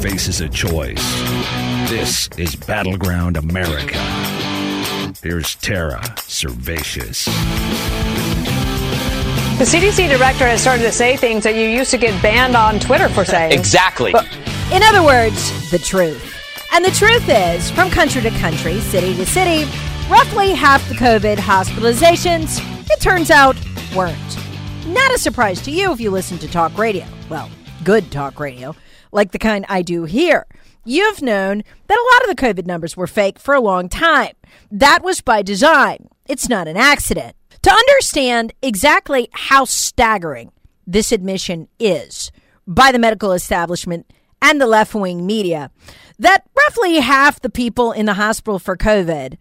Faces a choice. This is Battleground America. Here's Tara Servatius. The CDC director has started to say things that you used to get banned on Twitter for saying. Exactly. In other words, the truth. And the truth is, from country to country, city to city, roughly half the COVID hospitalizations, it turns out, weren't. Not a surprise to you if you listen to talk radio. Well, good talk radio, like the kind I do here. You've known that a lot of the COVID numbers were fake for a long time. That was by design. It's not an accident. To understand exactly how staggering this admission is by the medical establishment and the left wing media, that roughly half the people in the hospital for COVID,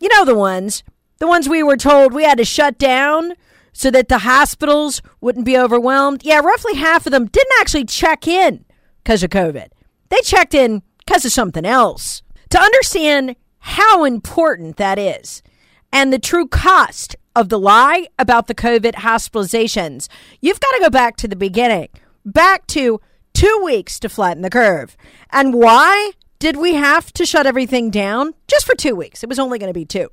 you know, the ones, the ones we were told we had to shut down so that the hospitals wouldn't be overwhelmed. Yeah, roughly half of them didn't actually check in because of COVID. They checked in because of something else. To understand how important that is and the true cost of the lie about the COVID hospitalizations, you've got to go back to the beginning, back to two weeks to flatten the curve. And why did we have to shut everything down just for two weeks? It was only going to be two.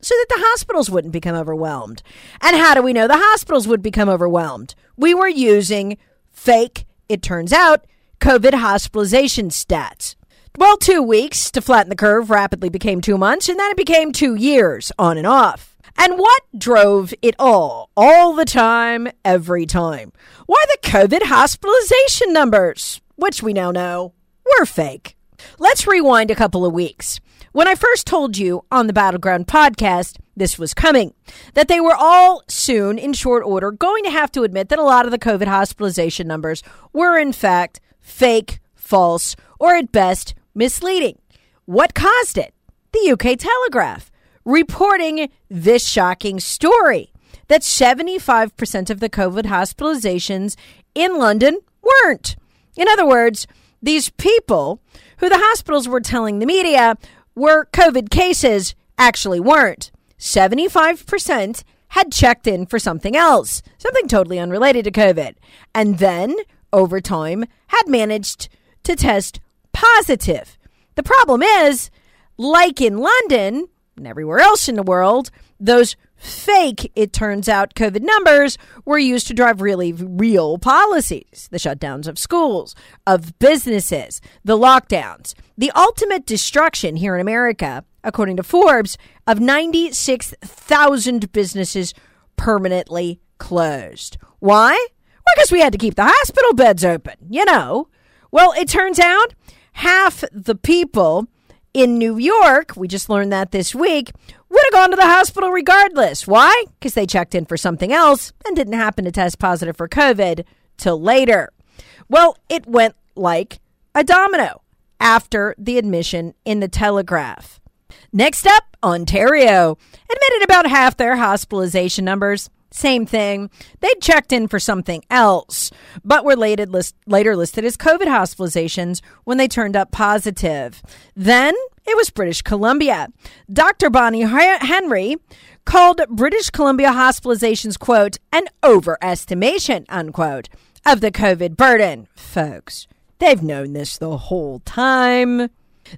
So that the hospitals wouldn't become overwhelmed. And how do we know the hospitals would become overwhelmed? We were using fake, it turns out, COVID hospitalization stats. Well, two weeks to flatten the curve rapidly became two months, and then it became two years on and off. And what drove it all, all the time, every time? Why the COVID hospitalization numbers, which we now know were fake. Let's rewind a couple of weeks. When I first told you on the Battleground podcast this was coming, that they were all soon, in short order, going to have to admit that a lot of the COVID hospitalization numbers were, in fact, fake, false, or at best, misleading. What caused it? The UK Telegraph reporting this shocking story that 75% of the COVID hospitalizations in London weren't. In other words, these people who the hospitals were telling the media were COVID cases actually weren't. 75% had checked in for something else, something totally unrelated to COVID, and then, over time, had managed to test positive. The problem is, like in London, and everywhere else in the world, those fake, it turns out, COVID numbers were used to drive really real policies the shutdowns of schools, of businesses, the lockdowns, the ultimate destruction here in America, according to Forbes, of 96,000 businesses permanently closed. Why? Because we had to keep the hospital beds open, you know. Well, it turns out half the people in New York, we just learned that this week, would have gone to the hospital regardless. Why? Because they checked in for something else and didn't happen to test positive for COVID till later. Well, it went like a domino after the admission in the Telegraph. Next up, Ontario admitted about half their hospitalization numbers. Same thing. They'd checked in for something else, but were later, list, later listed as COVID hospitalizations when they turned up positive. Then it was British Columbia. Dr. Bonnie Henry called British Columbia hospitalizations, quote, an overestimation, unquote, of the COVID burden. Folks, they've known this the whole time.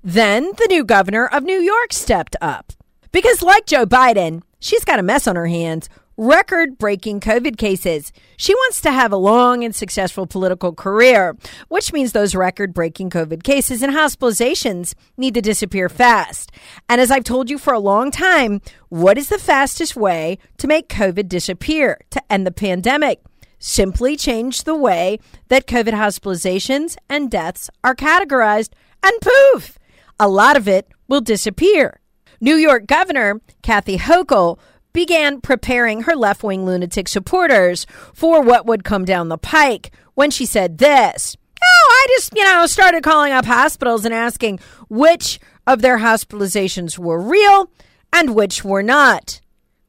Then the new governor of New York stepped up. Because, like Joe Biden, she's got a mess on her hands record breaking COVID cases. She wants to have a long and successful political career, which means those record breaking COVID cases and hospitalizations need to disappear fast. And as I've told you for a long time, what is the fastest way to make COVID disappear, to end the pandemic? Simply change the way that COVID hospitalizations and deaths are categorized, and poof, a lot of it will disappear. New York Governor Kathy Hochul began preparing her left wing lunatic supporters for what would come down the pike when she said this. Oh, I just, you know, started calling up hospitals and asking which of their hospitalizations were real and which were not.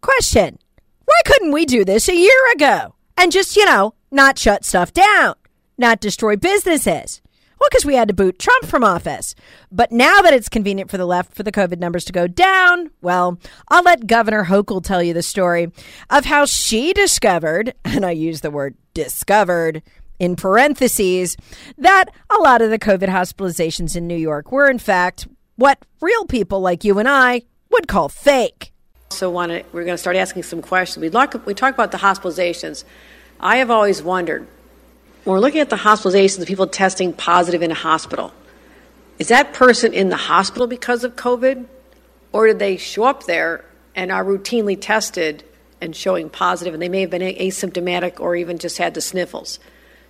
Question Why couldn't we do this a year ago and just, you know, not shut stuff down, not destroy businesses? Well, because we had to boot Trump from office. But now that it's convenient for the left for the COVID numbers to go down, well, I'll let Governor Hochul tell you the story of how she discovered, and I use the word discovered in parentheses, that a lot of the COVID hospitalizations in New York were, in fact, what real people like you and I would call fake. So, we're going to start asking some questions. We, look, we talk about the hospitalizations. I have always wondered when we're looking at the hospitalizations of people testing positive in a hospital, is that person in the hospital because of COVID? Or did they show up there and are routinely tested and showing positive, and they may have been asymptomatic or even just had the sniffles?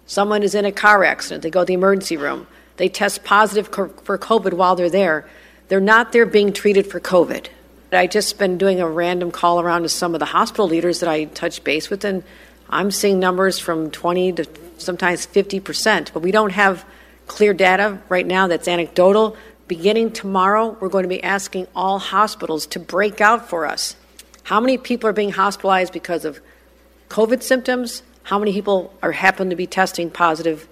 Someone is in a car accident, they go to the emergency room, they test positive for COVID while they're there. They're not there being treated for COVID. I just been doing a random call around to some of the hospital leaders that I touch base with, and I'm seeing numbers from 20 to sometimes 50%, but we don't have clear data right now that's anecdotal. Beginning tomorrow, we're going to be asking all hospitals to break out for us how many people are being hospitalized because of COVID symptoms, how many people are happen to be testing positive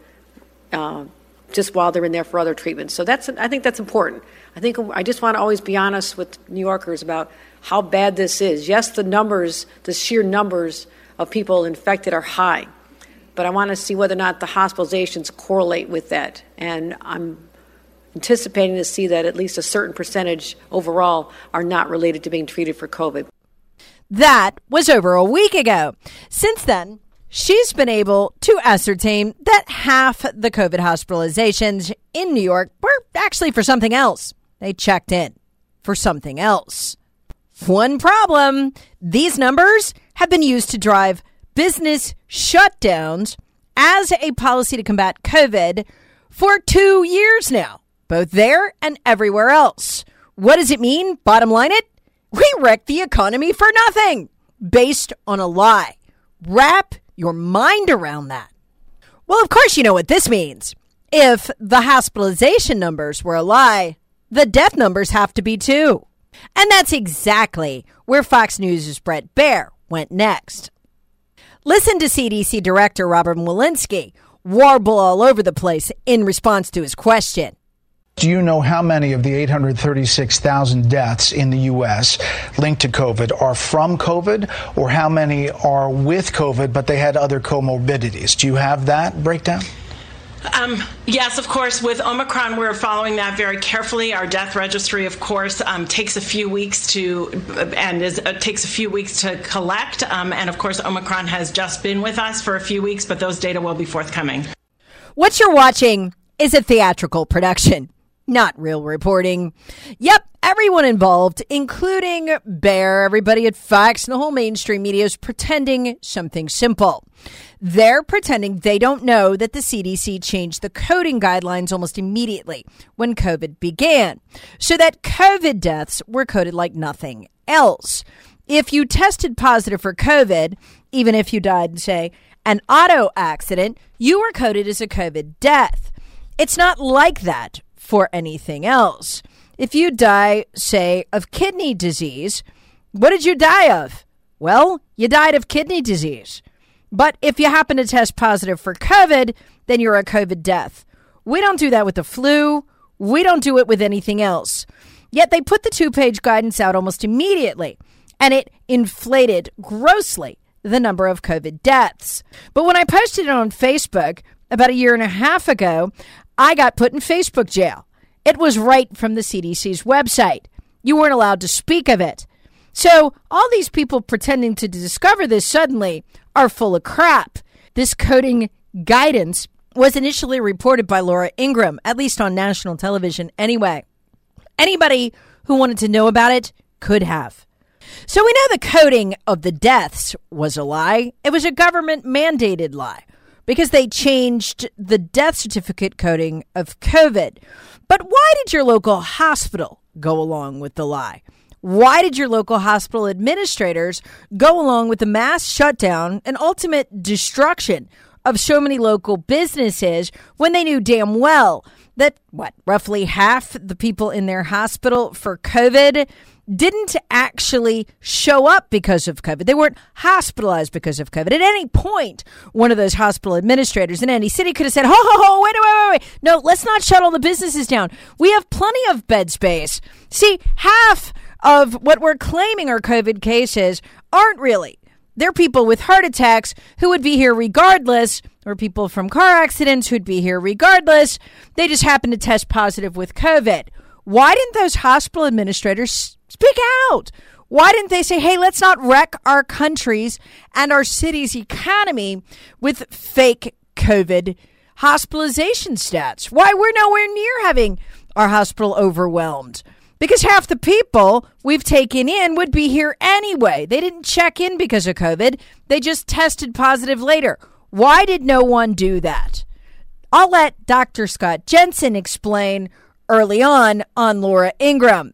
uh, just while they're in there for other treatments. So that's I think that's important. I think I just want to always be honest with New Yorkers about how bad this is. Yes, the numbers, the sheer numbers of people infected are high but I want to see whether or not the hospitalizations correlate with that. And I'm anticipating to see that at least a certain percentage overall are not related to being treated for COVID. That was over a week ago. Since then, she's been able to ascertain that half the COVID hospitalizations in New York were actually for something else. They checked in for something else. One problem these numbers have been used to drive business shutdowns as a policy to combat COVID for two years now, both there and everywhere else. What does it mean? Bottom line it, we wrecked the economy for nothing based on a lie. Wrap your mind around that. Well, of course, you know what this means. If the hospitalization numbers were a lie, the death numbers have to be too. And that's exactly where Fox News' Bret Baier went next. Listen to CDC Director Robert Walensky warble all over the place in response to his question. Do you know how many of the 836,000 deaths in the U.S. linked to COVID are from COVID, or how many are with COVID but they had other comorbidities? Do you have that breakdown? Um, yes, of course. With Omicron, we're following that very carefully. Our death registry, of course, um, takes a few weeks to and is, uh, takes a few weeks to collect. Um, and of course, Omicron has just been with us for a few weeks, but those data will be forthcoming. What you're watching is a theatrical production not real reporting. Yep, everyone involved, including Baier, everybody at Fox, and the whole mainstream media is pretending something simple. They're pretending they don't know that the CDC changed the coding guidelines almost immediately when COVID began, so that COVID deaths were coded like nothing else. If you tested positive for COVID, even if you died, say, an auto accident, you were coded as a COVID death. It's not like that for anything else. If you die, say, of kidney disease, what did you die of? Well, you died of kidney disease. But if you happen to test positive for COVID, then you're a COVID death. We don't do that with the flu. We don't do it with anything else. Yet they put the two page guidance out almost immediately, and it inflated grossly the number of COVID deaths. But when I posted it on Facebook about a year and a half ago, I got put in Facebook jail. It was right from the CDC's website. You weren't allowed to speak of it. So, all these people pretending to discover this suddenly are full of crap. This coding guidance was initially reported by Laura Ingraham, at least on national television anyway. Anybody who wanted to know about it could have. So we know the coding of the deaths was a lie. It was a government mandated lie because they changed the death certificate coding of COVID. But why did your local hospital go along with the lie? Why did your local hospital administrators go along with the mass shutdown and ultimate destruction of so many local businesses when they knew damn well that, what, roughly half the people in their hospital for COVID didn't actually show up because of COVID. They weren't hospitalized because of COVID. At any point, one of those hospital administrators in any city could have said, ho, ho, ho, wait, wait, wait, wait. No, let's not shut all the businesses down. We have plenty of bed space. See, half of what we're claiming are COVID cases aren't really. They're people with heart attacks who would be here regardless, or people from car accidents who'd be here regardless. They just happen to test positive with COVID. Why didn't those hospital administrators speak out? Why didn't they say, hey, let's not wreck our country's and our city's economy with fake COVID hospitalization stats? Why we're nowhere near having our hospital overwhelmed because half the people we've taken in would be here anyway. They didn't check in because of COVID, they just tested positive later. Why did no one do that? I'll let Dr. Scott Jensen explain early on on Laura Ingraham.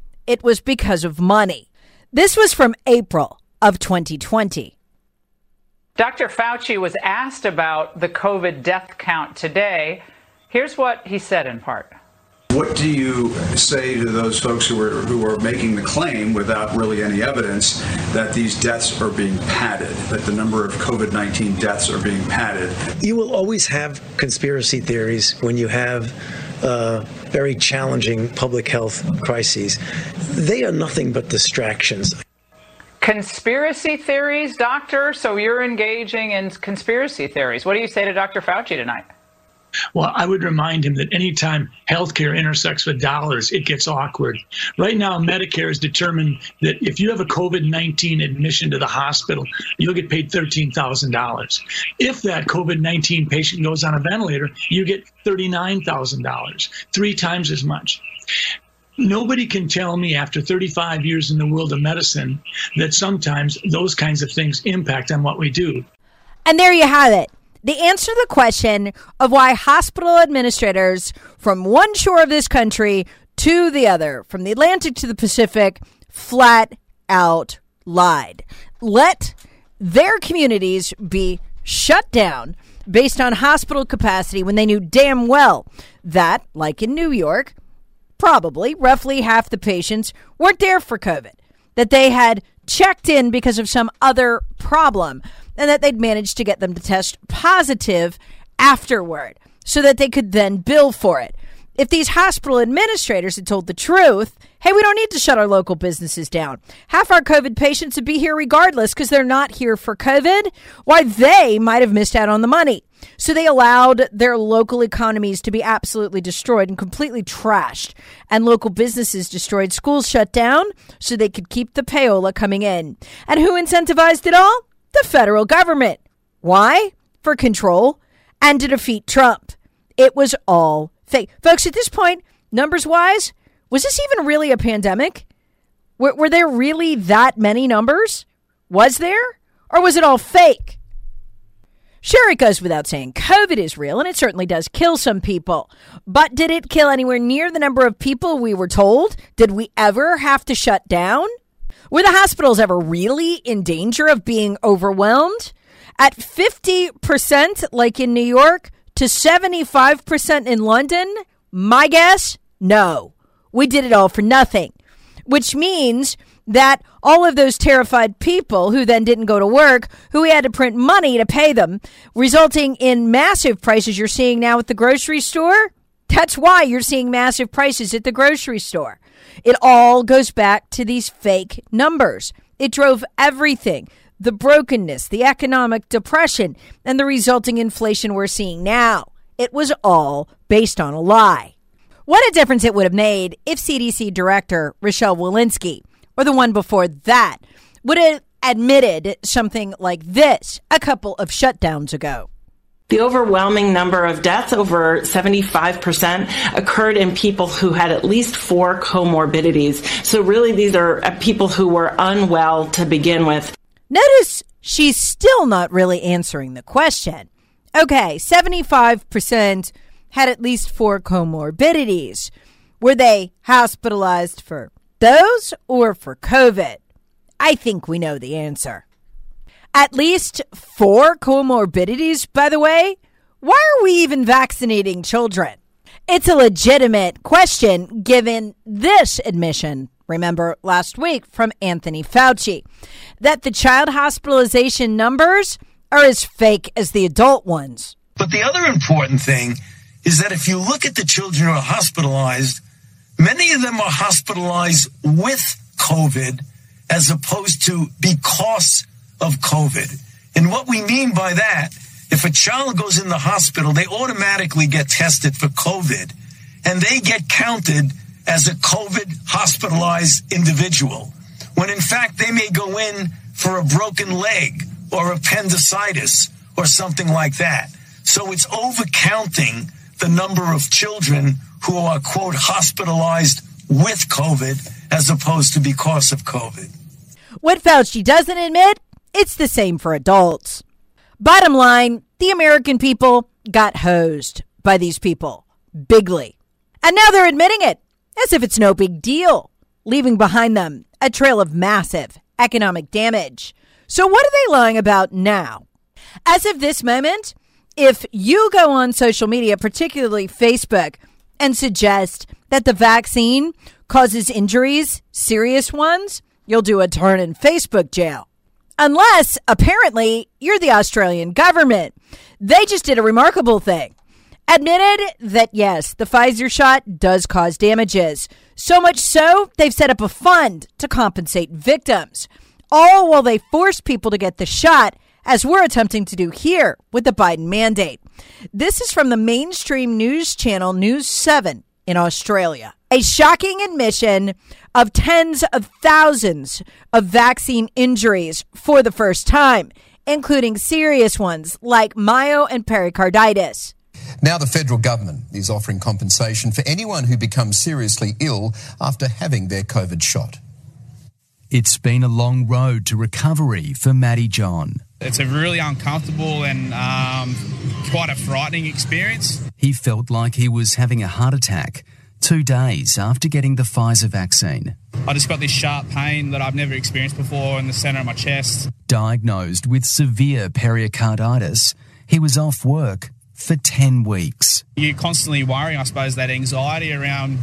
it was because of money. This was from April of 2020. Dr. Fauci was asked about the COVID death count today. Here's what he said in part. What do you say to those folks who are who are making the claim without really any evidence that these deaths are being padded, that the number of COVID-19 deaths are being padded? You will always have conspiracy theories when you have uh, very challenging public health crises. They are nothing but distractions. Conspiracy theories, doctor? So you're engaging in conspiracy theories. What do you say to Dr. Fauci tonight? Well, I would remind him that anytime healthcare intersects with dollars, it gets awkward. Right now, Medicare has determined that if you have a COVID 19 admission to the hospital, you'll get paid $13,000. If that COVID 19 patient goes on a ventilator, you get $39,000, three times as much. Nobody can tell me after 35 years in the world of medicine that sometimes those kinds of things impact on what we do. And there you have it the answer to the question of why hospital administrators from one shore of this country to the other, from the Atlantic to the Pacific, flat out lied. Let their communities be shut down based on hospital capacity when they knew damn well that, like in New York, probably roughly half the patients weren't there for COVID, that they had checked in because of some other problem and that they'd managed to get them to test positive afterward so that they could then bill for it. If these hospital administrators had told the truth, hey, we don't need to shut our local businesses down. Half our COVID patients would be here regardless because they're not here for COVID. Why, they might have missed out on the money. So they allowed their local economies to be absolutely destroyed and completely trashed, and local businesses destroyed, schools shut down so they could keep the payola coming in. And who incentivized it all? the federal government. Why? For control and to defeat Trump. It was all fake. Folks, at this point, numbers wise, was this even really a pandemic? Were, were there really that many numbers? Was there? Or was it all fake? Sure, it goes without saying COVID is real, and it certainly does kill some people. But did it kill anywhere near the number of people we were told? Did we ever have to shut down? Were the hospitals ever really in danger of being overwhelmed? At 50%, like in New York, to 75% in London, my guess, no. We did it all for nothing, which means that all of those terrified people who then didn't go to work, who we had to print money to pay them, resulting in massive prices you're seeing now at the grocery store. That's why you're seeing massive prices at the grocery store. It all goes back to these fake numbers. It drove everything the brokenness, the economic depression, and the resulting inflation we're seeing now. It was all based on a lie. What a difference it would have made if CDC Director Rochelle Walensky, or the one before that, would have admitted something like this a couple of shutdowns ago. The overwhelming number of deaths, over 75%, occurred in people who had at least four comorbidities. So, really, these are uh, people who were unwell to begin with. Notice she's still not really answering the question. Okay, 75% had at least four comorbidities. Were they hospitalized for those or for COVID? I think we know the answer. At least four comorbidities, by the way. Why are we even vaccinating children? It's a legitimate question given this admission, remember last week from Anthony Fauci, that the child hospitalization numbers are as fake as the adult ones. But the other important thing is that if you look at the children who are hospitalized, many of them are hospitalized with COVID as opposed to because of COVID. And what we mean by that, if a child goes in the hospital, they automatically get tested for COVID and they get counted as a COVID hospitalized individual. When in fact, they may go in for a broken leg or appendicitis or something like that. So it's overcounting the number of children who are, quote, hospitalized with COVID as opposed to because of COVID. What Fauci doesn't admit, it's the same for adults. Bottom line, the American people got hosed by these people bigly. And now they're admitting it as if it's no big deal, leaving behind them a trail of massive economic damage. So, what are they lying about now? As of this moment, if you go on social media, particularly Facebook, and suggest that the vaccine causes injuries, serious ones, you'll do a turn in Facebook jail. Unless, apparently, you're the Australian government. They just did a remarkable thing. Admitted that yes, the Pfizer shot does cause damages. So much so, they've set up a fund to compensate victims. All while they force people to get the shot as we're attempting to do here with the Biden mandate. This is from the mainstream news channel News 7 in Australia. A shocking admission of tens of thousands of vaccine injuries for the first time, including serious ones like myo and pericarditis. Now, the federal government is offering compensation for anyone who becomes seriously ill after having their COVID shot. It's been a long road to recovery for Matty John. It's a really uncomfortable and um, quite a frightening experience. He felt like he was having a heart attack two days after getting the Pfizer vaccine. I just got this sharp pain that I've never experienced before in the centre of my chest. Diagnosed with severe pericarditis, he was off work for 10 weeks. You're constantly worrying, I suppose, that anxiety around,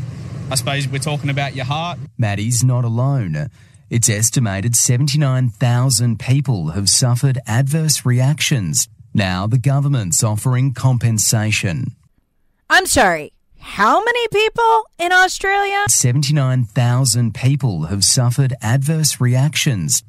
I suppose, we're talking about your heart. Matty's not alone. It's estimated 79,000 people have suffered adverse reactions. Now the government's offering compensation. I'm sorry, how many people in Australia? 79,000 people have suffered adverse reactions.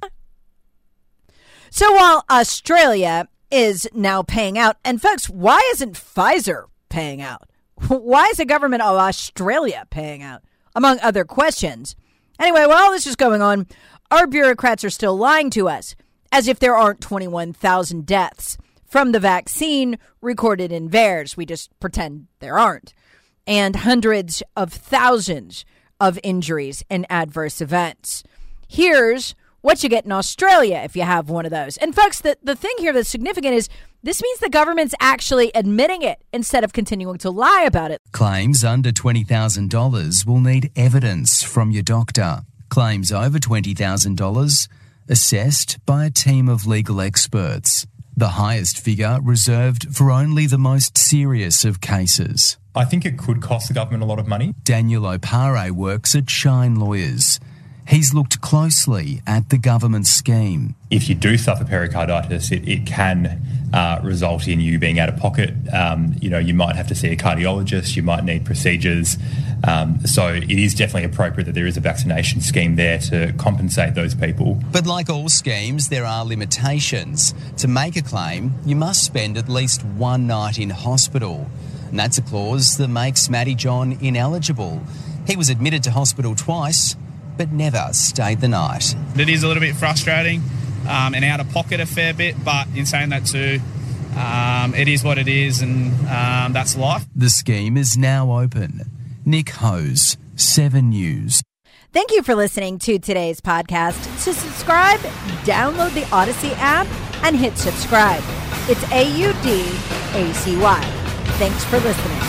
So while Australia is now paying out, and folks, why isn't Pfizer paying out? Why is the government of Australia paying out? Among other questions. Anyway, while all this is going on, our bureaucrats are still lying to us as if there aren't 21,000 deaths from the vaccine recorded in VAERS. We just pretend there aren't. And hundreds of thousands of injuries and adverse events. Here's what you get in Australia if you have one of those. And folks, the, the thing here that's significant is this means the government's actually admitting it instead of continuing to lie about it. Claims under $20,000 will need evidence from your doctor. Claims over $20,000 assessed by a team of legal experts. The highest figure reserved for only the most serious of cases. I think it could cost the government a lot of money. Daniel Opare works at Shine Lawyers. He's looked closely at the government scheme. If you do suffer pericarditis, it, it can uh, result in you being out of pocket. Um, you know, you might have to see a cardiologist, you might need procedures. Um, so it is definitely appropriate that there is a vaccination scheme there to compensate those people. But like all schemes, there are limitations. To make a claim, you must spend at least one night in hospital. And that's a clause that makes Matty John ineligible. He was admitted to hospital twice but never stayed the night. It is a little bit frustrating um, and out of pocket a fair bit, but in saying that too, um, it is what it is, and um, that's life. The scheme is now open. Nick Hose, 7 News. Thank you for listening to today's podcast. To subscribe, download the Audacy app and hit subscribe. It's A U D A C Y. Thanks for listening.